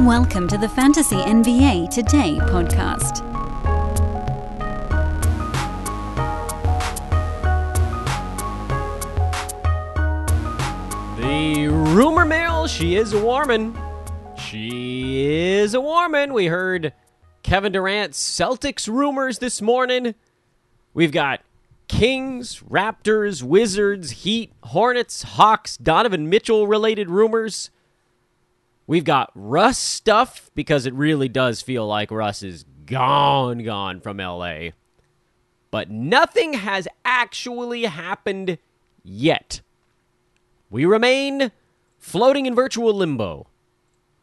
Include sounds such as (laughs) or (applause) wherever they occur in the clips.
Welcome to the Fantasy NBA Today podcast. The rumor mill, she is a warman. She is a warman. We heard Kevin Durant's Celtics rumors this morning. We've got Kings, Raptors, Wizards, Heat, Hornets, Hawks, Donovan Mitchell related rumors. We've got Russ stuff because it really does feel like Russ is gone, gone from LA. But nothing has actually happened yet. We remain floating in virtual limbo.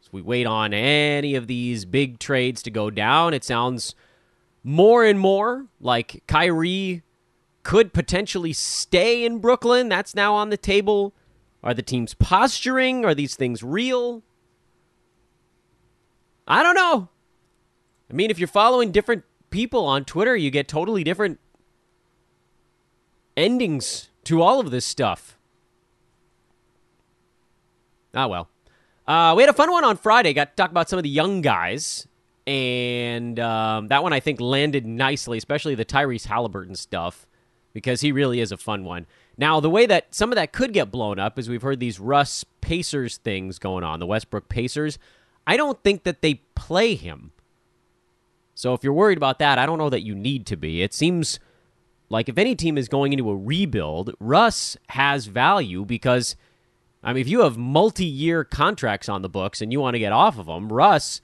As we wait on any of these big trades to go down, it sounds more and more like Kyrie could potentially stay in Brooklyn. That's now on the table. Are the teams posturing? Are these things real? I don't know. I mean, if you're following different people on Twitter, you get totally different endings to all of this stuff. Ah, well. Uh, we had a fun one on Friday. Got to talk about some of the young guys. And um, that one, I think, landed nicely, especially the Tyrese Halliburton stuff, because he really is a fun one. Now, the way that some of that could get blown up is we've heard these Russ Pacers things going on, the Westbrook Pacers. I don't think that they play him. So if you're worried about that, I don't know that you need to be. It seems like if any team is going into a rebuild, Russ has value because, I mean, if you have multi year contracts on the books and you want to get off of them, Russ,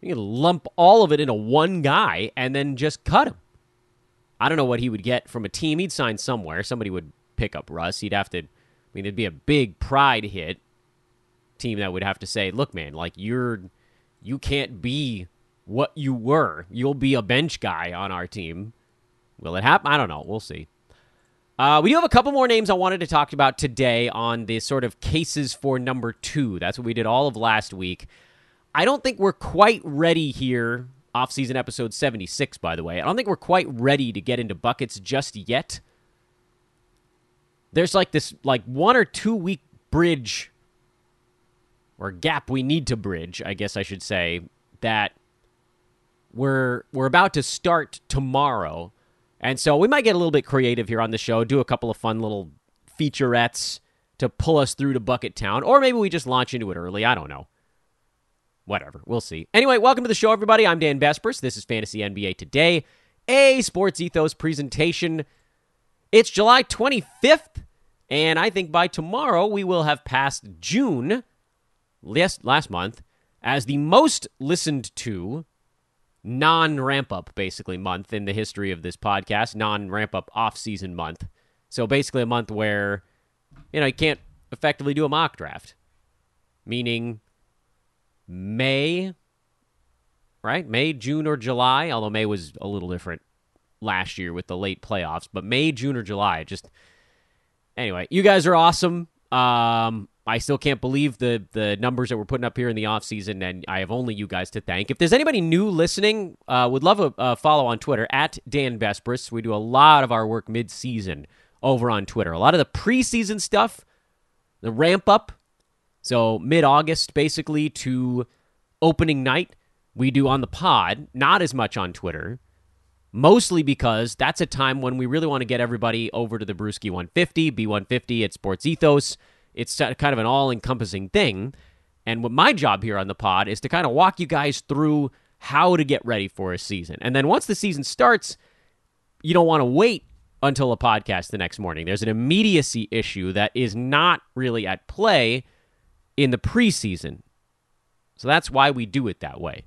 you can lump all of it into one guy and then just cut him. I don't know what he would get from a team. He'd sign somewhere. Somebody would pick up Russ. He'd have to, I mean, it'd be a big pride hit team that would have to say, "Look, man, like you're you can't be what you were. You'll be a bench guy on our team." Will it happen? I don't know. We'll see. Uh, we do have a couple more names I wanted to talk about today on the sort of cases for number two. That's what we did all of last week. I don't think we're quite ready here. Off-season episode 76, by the way. I don't think we're quite ready to get into buckets just yet. There's like this like one or two week bridge or gap we need to bridge, I guess I should say, that we're we're about to start tomorrow. And so we might get a little bit creative here on the show, do a couple of fun little featurettes to pull us through to Bucket Town, or maybe we just launch into it early. I don't know. Whatever. We'll see. Anyway, welcome to the show, everybody. I'm Dan Besbris. This is Fantasy NBA Today, a Sports Ethos presentation. It's July 25th, and I think by tomorrow we will have passed June last, last month as the most listened to non ramp up, basically, month in the history of this podcast, non ramp up off season month. So basically, a month where, you know, you can't effectively do a mock draft, meaning May, right? May, June, or July, although May was a little different last year with the late playoffs, but May, June, or July, just anyway, you guys are awesome. Um, I still can't believe the the numbers that we're putting up here in the off season, and I have only you guys to thank. If there's anybody new listening, uh, would love a, a, follow on Twitter at Dan Besbris. We do a lot of our work mid season over on Twitter. A lot of the preseason stuff, the ramp up. So mid August, basically to opening night, we do on the pod. Not as much on Twitter, mostly because that's a time when we really want to get everybody over to the Besbris 150, B150 at Sports Ethos it's kind of an all encompassing thing. And what my job here on the pod is to kind of walk you guys through how to get ready for a season. And then once the season starts, you don't want to wait until a podcast the next morning. There's an immediacy issue that is not really at play in the preseason. So that's why we do it that way.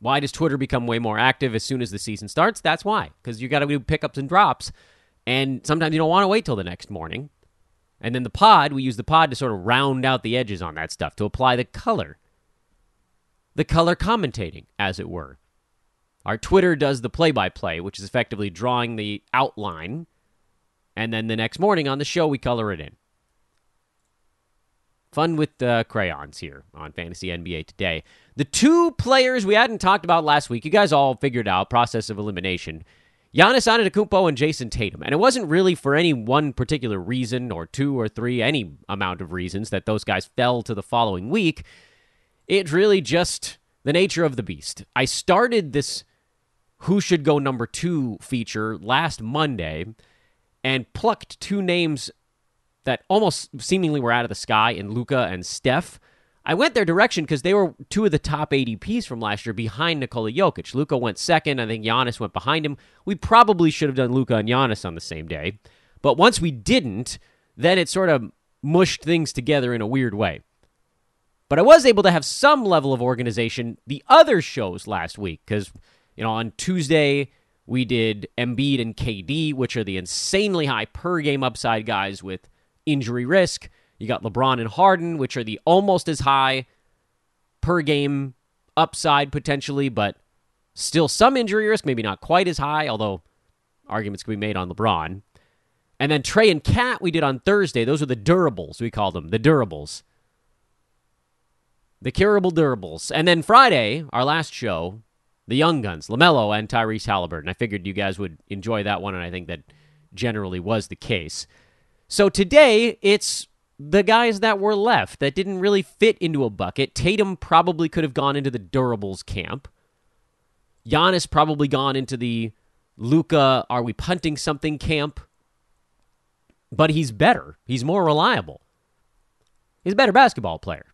Why does Twitter become way more active as soon as the season starts? That's why, because you got to do pickups and drops. And sometimes you don't want to wait till the next morning. And then the pod, we use the pod to sort of round out the edges on that stuff, to apply the color. The color commentating, as it were. Our Twitter does the play by play, which is effectively drawing the outline. And then the next morning on the show, we color it in. Fun with uh, crayons here on Fantasy NBA today. The two players we hadn't talked about last week, you guys all figured out process of elimination. Giannis Antetokounmpo and Jayson Tatum. And it wasn't really for any one particular reason or two or three, any amount of reasons that those guys fell to the following week. It's really just the nature of the beast. I started this who should go number two feature last Monday and plucked two names that almost seemingly were out of the sky in Luka and Steph. I went their direction because they were two of the top ADPs from last year behind Nikola Jokic. Luka went second. I think Giannis went behind him. We probably should have done Luka and Giannis on the same day. But once we didn't, then it sort of mushed things together in a weird way. But I was able to have some level of organization the other shows last week because, you know, on Tuesday we did Embiid and KD, which are the insanely high per game upside guys with injury risk. You got LeBron and Harden, which are the almost as high per game upside potentially, but still some injury risk, maybe not quite as high, although arguments can be made on LeBron. And then Trae and KAT we did on Thursday. Those are the durables, we call them, the durables. The curable durables. And then Friday, our last show, the Young Guns, LaMelo and Tyrese Halliburton. I figured you guys would enjoy that one, and I think that generally was the case. So today, it's the guys that were left that didn't really fit into a bucket. Tatum probably could have gone into the durables camp. Giannis probably gone into the Luka, are we punting something camp? but he's better. He's more reliable. He's a better basketball player,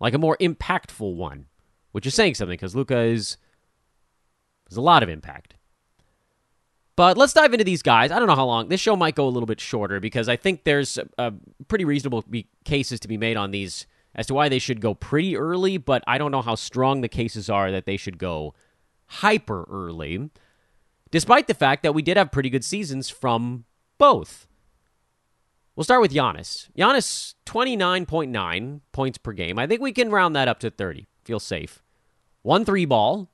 like a more impactful one, which is saying something because Luka is has a lot of impact. But let's dive into these guys. I don't know how long this show might go a little bit shorter because I think there's a, a pretty reasonable be, cases to be made on these as to why they should go pretty early. But I don't know how strong the cases are that they should go hyper early, despite the fact that we did have pretty good seasons from both. We'll start with Giannis. Giannis, 29.9 points per game. I think we can round that up to 30. Feel safe. One three ball.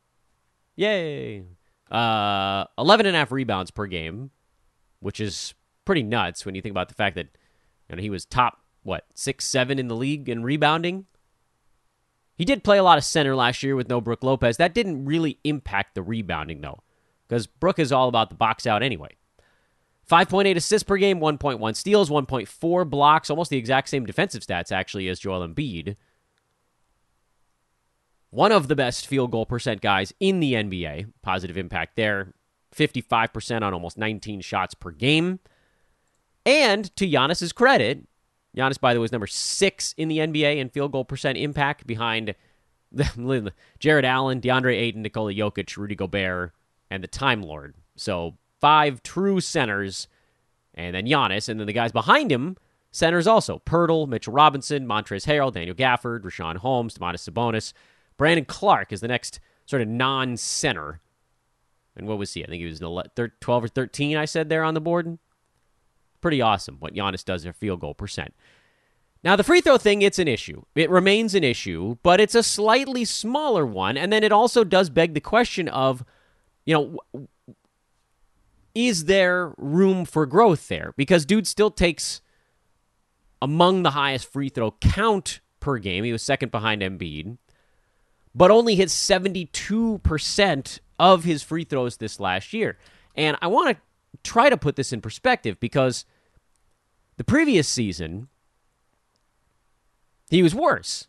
Yay. Uh, 11 and a half rebounds per game, which is pretty nuts when you think about the fact that you know, he was top, what, six, seven in the league in rebounding. He did play a lot of center last year with no Brook Lopez. That didn't really impact the rebounding, though, because Brook is all about the box out anyway. 5.8 assists per game, 1.1 steals, 1.4 blocks, almost the exact same defensive stats, actually, as Joel Embiid. One of the best field goal percent guys in the NBA. Positive impact there. 55% on almost 19 shots per game. And to Giannis's credit, Giannis, by the way, is number six in the NBA in field goal percent impact behind (laughs) Jarrett Allen, DeAndre Ayton, Nikola Jokic, Rudy Gobert, and the Time Lord. So five true centers, and then Giannis, and then the guys behind him, centers also. Poeltl, Mitchell Robinson, Montrezl Harrell, Daniel Gafford, Richaun Holmes, Domantas Sabonis. Brandon Clarke is the next sort of non-center. And what was he? I think he was 12 or 13, I said there on the board. Pretty awesome what Giannis does at field goal percent. Now, the free throw thing, it's an issue. It remains an issue, but it's a slightly smaller one. And then it also does beg the question of, you know, is there room for growth there? Because dude still takes among the highest free throw count per game. He was second behind Embiid, but only hit 72% of his free throws this last year. And I want to try to put this in perspective because the previous season, he was worse.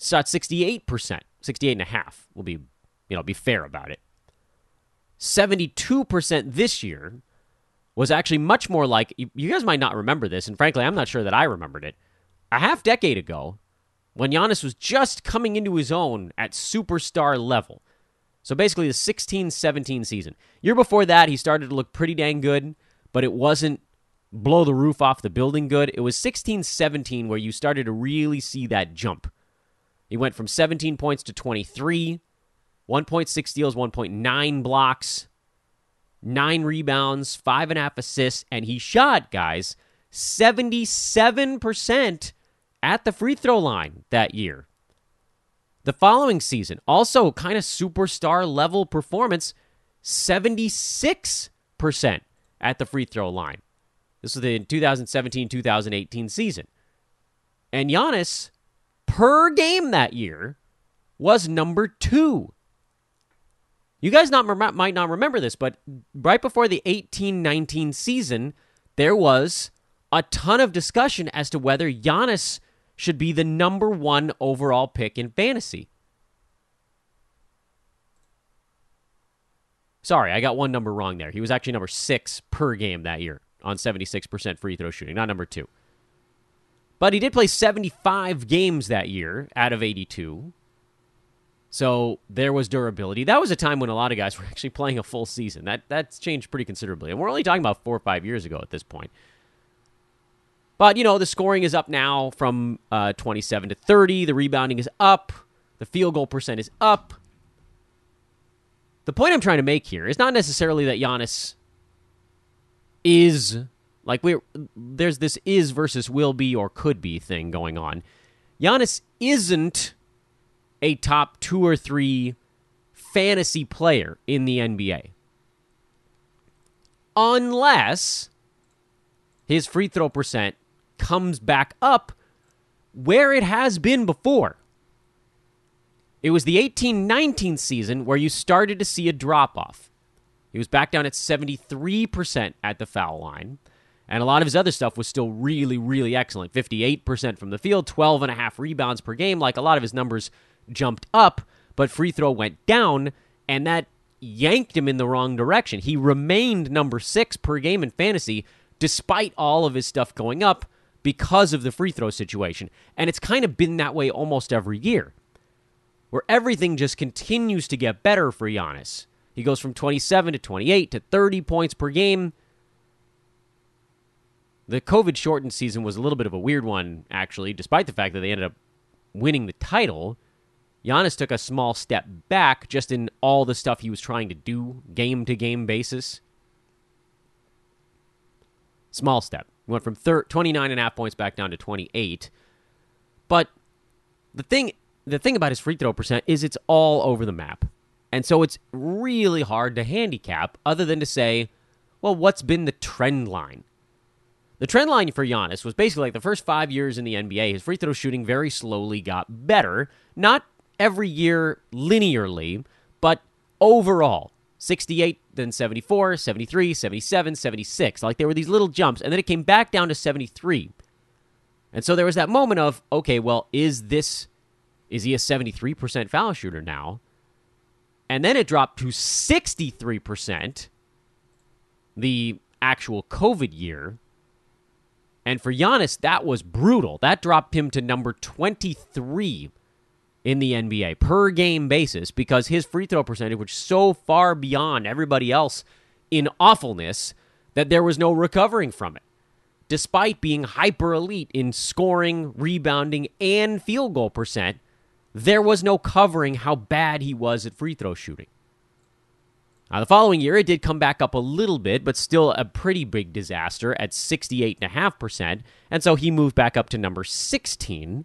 Shot 68%, 68.5. We'll be, you know, be fair about it. 72% this year was actually much more like you guys might not remember this, and frankly, I'm not sure that I remembered it. A half decade ago, when Giannis was just coming into his own at superstar level. So basically, the 16 17 season. Year before that, he started to look pretty dang good, but it wasn't blow the roof off the building good. It was 16 17 where you started to really see that jump. He went from 17 points to 23. 1.6 steals, 1.9 blocks, nine rebounds, five and a half assists, and he shot, guys, 77% at the free throw line that year. The following season, also kind of superstar level performance, 76% at the free throw line. This was the 2017 2018 season. And Giannis, per game that year, was number two you guys not might not remember this, but right before the 18-19 season, there was a ton of discussion as to whether Giannis should be the number one overall pick in fantasy. Sorry, I got one number wrong there. He was actually number six per game that year on 76% free throw shooting, not number two. But he did play 75 games that year out of 82. So there was durability. That was a time when a lot of guys (laughs) were actually playing a full season. That that's changed pretty considerably. And we're only talking about 4 or 5 years ago at this point. But, you know, the scoring is up now from uh, 27 to 30. The rebounding is up. The field goal percent is up. The point I'm trying to make here is not necessarily that Giannis is like we there's this is versus will be or could be thing going on. Giannis isn't a top 2 or 3 fantasy player in the NBA. Unless his free throw percent comes back up where it has been before. It was the 18 19 season where you started to see a drop off. He was back down at 73% at the foul line. And a lot of his other stuff was still really, really excellent 58% from the field, 12 and a half rebounds per game. Like a lot of his numbers jumped up, but free throw went down, and that yanked him in the wrong direction. He remained number six per game in fantasy despite all of his stuff going up because of the free throw situation. And it's kind of been that way almost every year, where everything just continues to get better for Giannis. He goes from 27 to 28 to 30 points per game. The COVID shortened season was a little bit of a weird one, actually, despite the fact that they ended up winning the title. Giannis took a small step back just in all the stuff he was trying to do game to game basis. Small step. Went from thir- 29 and a half points back down to 28. But the thing the thing about his free throw percent is it's all over the map. And so it's really hard to handicap other than to say, well, what's been the trend line? The trend line for Giannis was basically like the first five years in the NBA, his free throw shooting very slowly got better. Not every year linearly, but overall. 68, then 74, 73, 77, 76. Like there were these little jumps, and then it came back down to 73. And so there was that moment of, okay, well, is this, is he a 73% foul shooter now? And then it dropped to 63% the actual COVID year. And for Giannis, that was brutal. That dropped him to number 23 in the NBA per game basis because his free throw percentage was so far beyond everybody else in awfulness that there was no recovering from it. Despite being hyper elite in scoring, rebounding, and field goal percent, there was no covering how bad he was at free throw shooting. Now, the following year, it did come back up a little bit, but still a pretty big disaster at 68.5%. And so he moved back up to number 16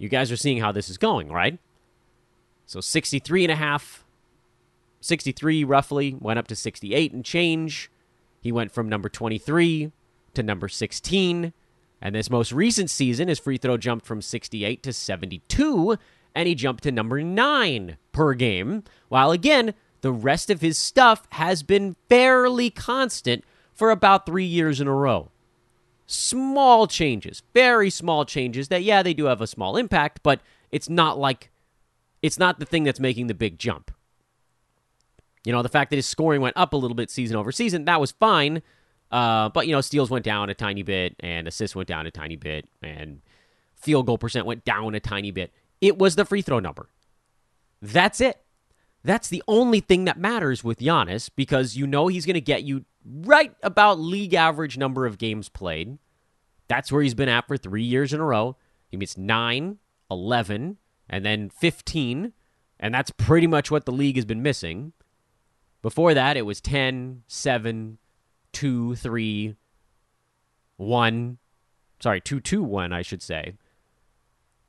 you guys are seeing how this is going, right? So 63 and a half, 63 roughly, went up to 68 and change. He went from number 23 to number 16. And this most recent season, his free throw jumped from 68 to 72, and he jumped to number 9 per game. While again, the rest of his stuff has been fairly constant for about three years in a row small changes, very small changes that, yeah, they do have a small impact, but it's not like it's not the thing that's making the big jump. You know, the fact that his scoring went up a little bit season over season, that was fine. Uh, but, you know, steals went down a tiny bit, and assists went down a tiny bit, and field goal percent went down a tiny bit. It was the free throw number. That's it. That's the only thing that matters with Giannis because you know he's going to get you right about league average number of games played. That's where he's been at for three years in a row. He meets 9, 11, and then 15. And that's pretty much what the league has been missing. Before that, it was 10, 7, 2, 3, 1. Sorry, 2, 2, 1, I should say.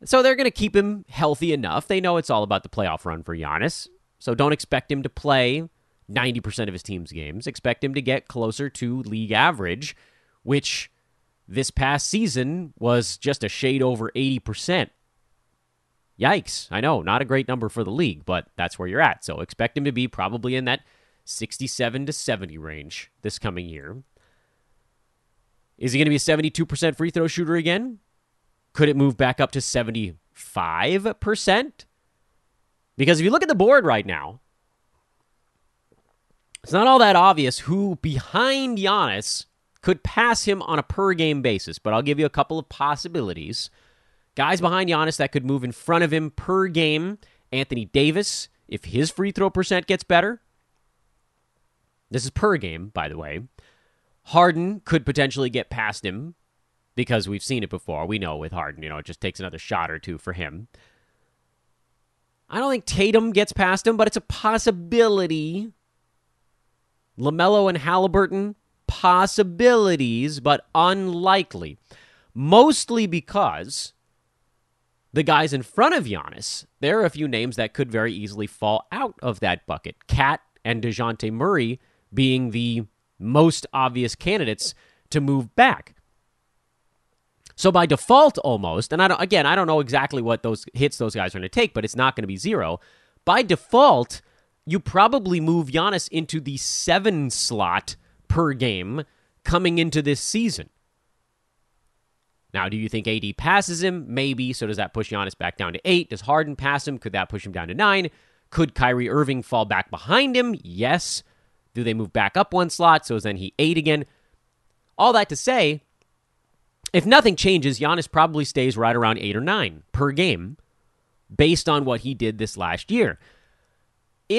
So they're going to keep him healthy enough. They know it's all about the playoff run for Giannis. So don't expect him to play 90% of his team's games. Expect him to get closer to league average, which this past season was just a shade over 80%. Yikes. I know, not a great number for the league, but that's where you're at. So expect him to be probably in that 67 to 70 range this coming year. Is he going to be a 72% free throw shooter again? Could it move back up to 75%? Because if you look at the board right now, it's not all that obvious who behind Giannis could pass him on a per game basis, but I'll give you a couple of possibilities. Guys behind Giannis that could move in front of him per game Anthony Davis, if his free throw percent gets better. This is per game, by the way. Harden could potentially get past him because we've seen it before. We know with Harden, you know, it just takes another shot or two for him. I don't think Tatum gets past him, but it's a possibility. LaMelo and Halliburton, possibilities, but unlikely. Mostly because the guys in front of Giannis, there are a few names that could very easily fall out of that bucket. KAT and Dejounte Murray being the most obvious candidates to move back. So by default, almost, and I don't again, I don't know exactly what those hits those guys are going to take, but it's not going to be zero. By default, you probably move Giannis into the seven slot per game coming into this season. Now, do you think AD passes him? Maybe. So does that push Giannis back down to eight? Does Harden pass him? Could that push him down to nine? Could Kyrie Irving fall back behind him? Yes. Do they move back up one slot? So is then he eight again? All that to say, if nothing changes, Giannis probably stays right around eight or nine per game based on what he did this last year.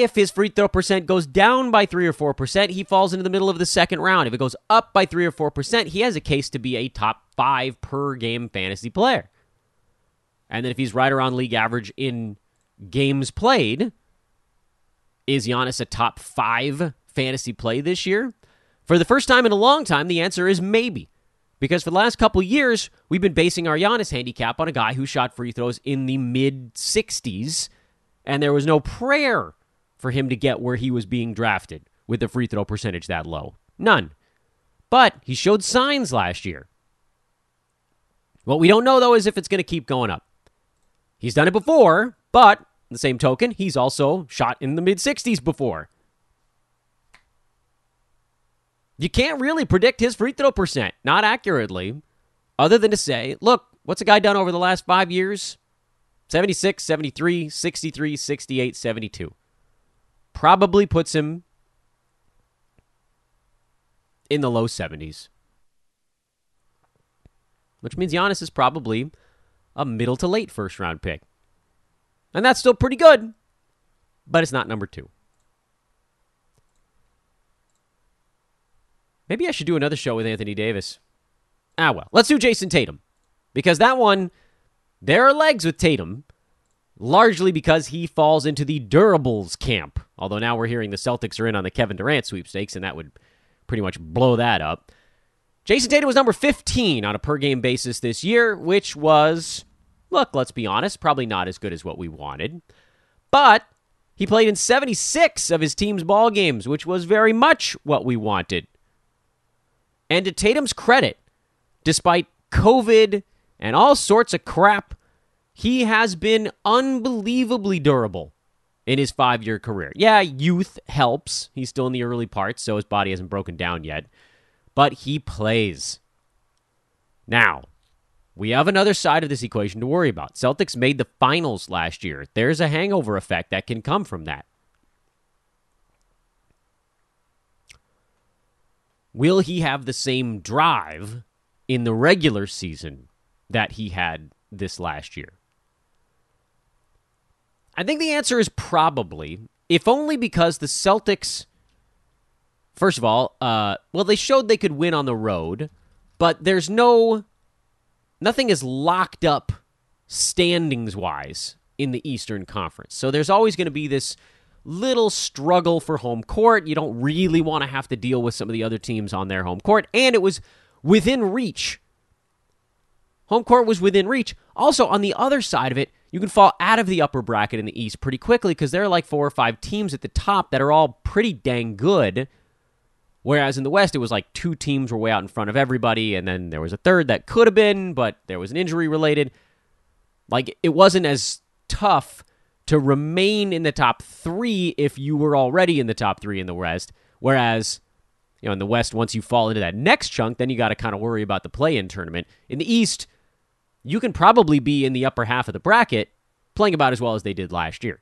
If his free throw percent goes down by 3 or 4%, he falls into the middle of the second round. If it goes up by 3 or 4%, he has a case to be a top 5 per game fantasy player. And then if he's right around league average in games played, is Giannis a top 5 fantasy play this year? For the first time in a long time, the answer is maybe. Because for the last couple years, we've been basing our Giannis handicap on a guy who shot free throws in the mid 60s, and there was no prayer for him to get where he was being drafted with the free throw percentage that low. None. But he showed signs last year. What we don't know, though, is if it's going to keep going up. He's done it before, but the same token, he's also shot in the mid 60s before. You can't really predict his free throw percent, not accurately, other than to say, look, what's a guy done over the last five years? 76, 73, 63, 68, 72 probably puts him in the low 70s. Which means Giannis is probably a middle to late first round pick. And that's still pretty good, but it's not number two. Maybe I should do another show with Anthony Davis. Ah, well, let's do Jayson Tatum. Because that one, there are legs with Tatum, largely because he falls into the durables camp. Although now we're hearing the Celtics are in on the Kevin Durant sweepstakes, and that would pretty much blow that up. Jayson Tatum was number 15 on a per game basis this year, which was, look, let's be honest, probably not as good as what we wanted. But he played in 76 of his team's ball games, which was very much what we wanted. And to Tatum's credit, despite COVID and all sorts of crap, he has been unbelievably durable in his five year career. Yeah, youth helps. He's still in the early parts, so his body hasn't broken down yet. But he plays. Now, we have another side of this equation to worry about. Celtics made the finals last year. There's a hangover effect that can come from that. Will he have the same drive in the regular season that he had this last year? I think the answer is probably, if only because the Celtics, first of all, uh, well, they showed they could win on the road, but there's no, nothing is locked up standings wise in the Eastern Conference. So there's always going to be this little struggle for home court. You don't really want to have to deal with some of the other teams on their home court. And it was within reach. Home court was within reach. Also, on the other side of it, you can fall out of the upper bracket in the East pretty quickly because there are like four or five teams at the top that are all pretty dang good. Whereas in the West, it was like two teams were way out in front of everybody, and then there was a third that could have been, but there was an injury related. Like, it wasn't as tough to remain in the top three if you were already in the top three in the West. Whereas, you know, in the West, once you fall into that next chunk, then you got to kind of worry about the play in tournament. In the East, you can probably be in the upper half of the bracket playing about as well as they did last year.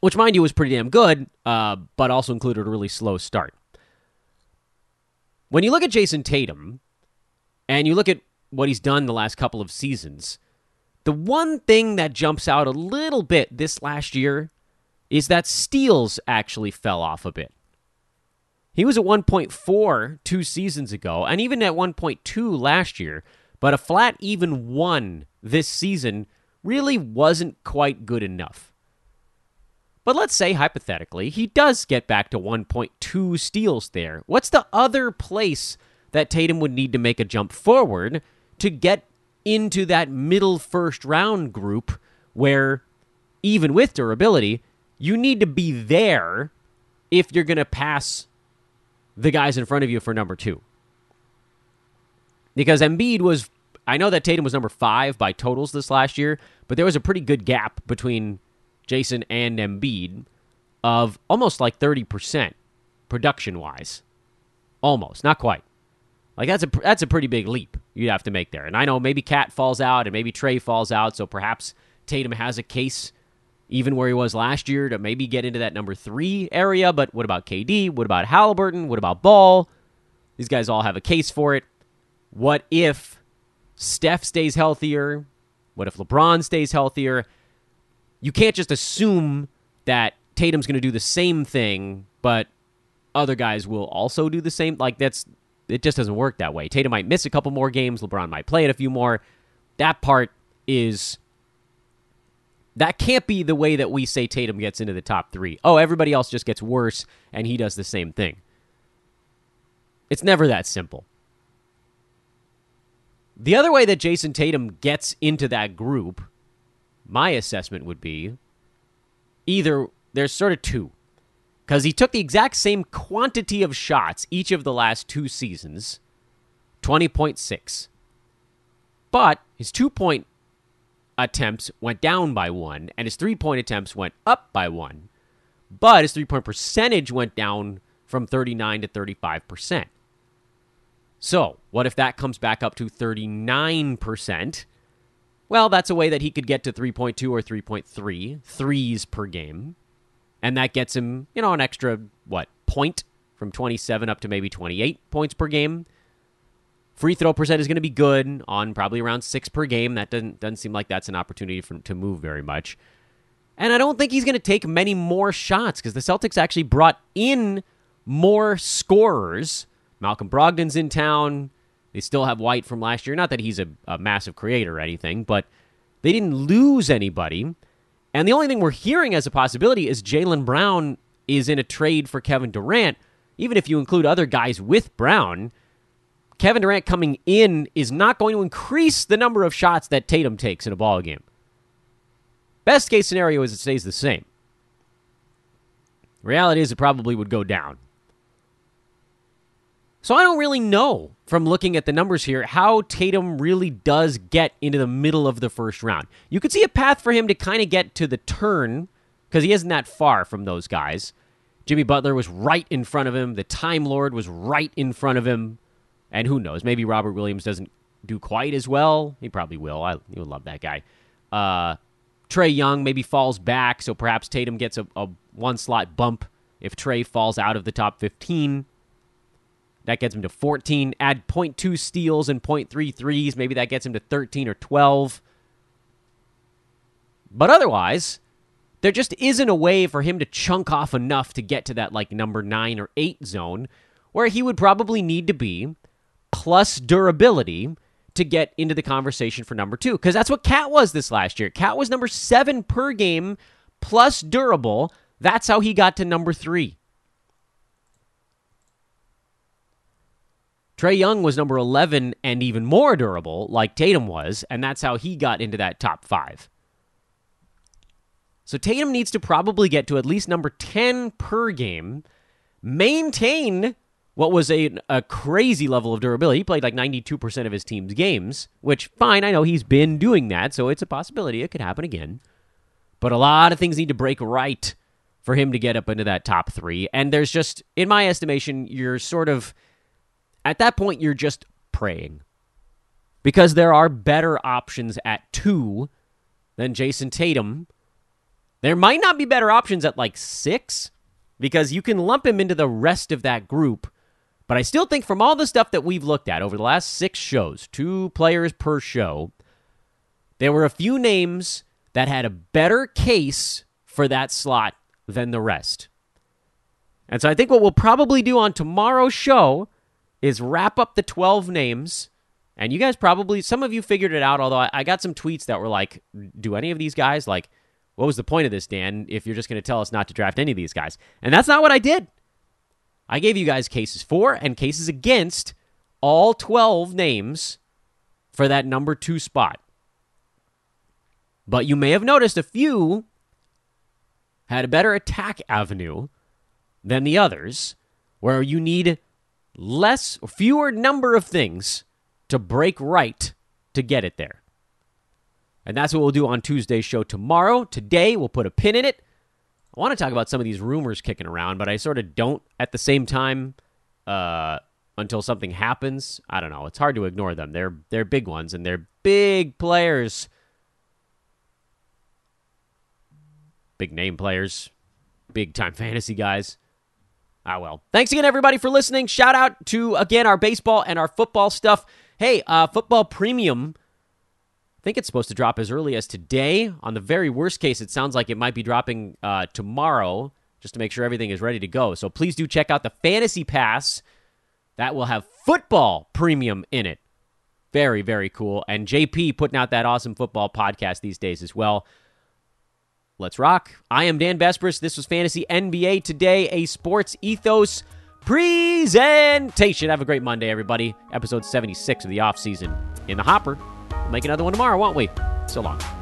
Which, mind you, was pretty damn good, uh, but also included a really slow start. When you look at Jayson Tatum and you look at what he's done the last couple of seasons, the one thing that jumps out a little bit this last year is that steals actually fell off a bit. He was at 1.4 two seasons ago, and even at 1.2 last year, but a flat even one this season really wasn't quite good enough. But let's say, hypothetically, he does get back to 1.2 steals there. What's the other place that Tatum would need to make a jump forward to get into that middle first round group where, even with durability, you need to be there if you're going to pass the guys in front of you for number two? Because Embiid was, I know that Tatum was number five by totals this last year, but there was a pretty good gap between Jayson and Embiid of almost like 30% production wise. Almost, not quite. Like that's a that's a pretty big leap you'd have to make there. And I know maybe KAT falls out and maybe Trae falls out, so perhaps Tatum has a case even where he was last year to maybe get into that number three area. But what about KD? What about Halliburton? What about Ball? These guys all have a case for it. What if Steph stays healthier? What if LeBron stays healthier? You can't just assume that Tatum's going to do the same thing, but other guys will also do the same. Like that's it just doesn't work that way. Tatum might miss a couple more games, LeBron might play it a few more. That part is that can't be the way that we say Tatum gets into the top 3. Oh, everybody else just gets worse and he does the same thing. It's never that simple. The other way that Jayson Tatum gets into that group, my assessment would be either there's sort of two. Because he took the exact same quantity of shots each of the last two seasons 20.6. But his two point attempts went down by one, and his three point attempts went up by one. But his three point percentage went down from 39 to 35%. So, what if that comes back up to 39%? Well, that's a way that he could get to 3.2 or 3.3 threes per game. And that gets him, you know, an extra, what, point from 27 up to maybe 28 points per game. Free throw percent is going to be good on probably around six per game. That doesn't, doesn't seem like that's an opportunity for, to move very much. And I don't think he's going to take many more shots because the Celtics actually brought in more scorers Malcolm Brogdon's in town. They still have White from last year. Not that he's a, a massive creator or anything, but they didn't lose anybody. And the only thing we're hearing as a possibility is Jaylen Brown is in a trade for Kevin Durant. Even if you include other guys with Brown, Kevin Durant coming in is not going to increase the number of shots that Tatum takes in a ball game. Best case scenario is it stays the same. Reality is it probably would go down. So I don't really know from looking at the numbers here how Tatum really does get into the middle of the first round. You could see a path for him to kind of get to the turn because he isn't that far from those guys. Jimmy Butler was right in front of him. The Time Lord was right in front of him. And who knows? Maybe Robert Williams doesn't do quite as well. He probably will. I you love that guy. Uh, Trae Young maybe falls back, so perhaps Tatum gets a, a one slot bump if Trae falls out of the top 15. That gets him to 14. Add 0.2 steals and 0.3 threes. Maybe that gets him to 13 or 12. But otherwise, there just isn't a way for him to chunk off enough to get to that like number 9 or 8 zone where he would probably need to be plus durability to get into the conversation for number 2 cuz that's what KAT was this last year. KAT was number 7 per game plus durable. That's how he got to number 3. Trae Young was number 11 and even more durable, like Tatum was, and that's how he got into that top five. So Tatum needs to probably get to at least number 10 per game, maintain what was a, a crazy level of durability. He played like 92% of his team's games, which, fine, I know he's been doing that, so it's a possibility it could happen again. But a lot of things need to break right for him to get up into that top three. And there's just, in my estimation, you're sort of at that point, you're just praying. because there are better options at two than Jayson Tatum. There might not be better options at like six because you can lump him into the rest of that group. But I still think from all the stuff that we've looked at over the last six shows, two players per show, there were a few names that had a better case for that slot than the rest. And so I think what we'll probably do on tomorrow's show is wrap up the 12 names. And you guys probably, some of you figured it out, although I, got some tweets that were like, do any of these guys, like, what was the point of this, Dan, if you're just going to tell us not to draft any of these guys? And that's not what I did. I gave you guys cases for and cases against all 12 names for that number two spot. But you may have noticed a few had a better attack avenue than the others, where you need less or fewer number of things to break right to get it there. And that's what we'll do on Tuesday's show tomorrow. Today, we'll put a pin in it. I want to talk about some of these rumors kicking around, but I sort of don't at the same time uh, until something happens. I don't know. It's hard to ignore them. They're they're big ones and they're big players. Big name players, big time (laughs) fantasy guys. Ah, well. Thanks again, everybody, for listening. Shout out to, again, our baseball and our football stuff. Hey, uh, football premium. I think it's supposed to drop as early as today. On the very worst case, it sounds like it might be dropping uh, tomorrow just to make sure everything is ready to go. So please do check out the Fantasy Pass. That will have football premium in it. Very, very cool. And JP putting out that awesome football podcast these days as well. Let's rock. I am Dan Besbris. This was Fantasy NBA Today, a sports ethos presentation. Have a great Monday, everybody. Episode 76 of the off season in the hopper. We'll make another one tomorrow, won't we? So long.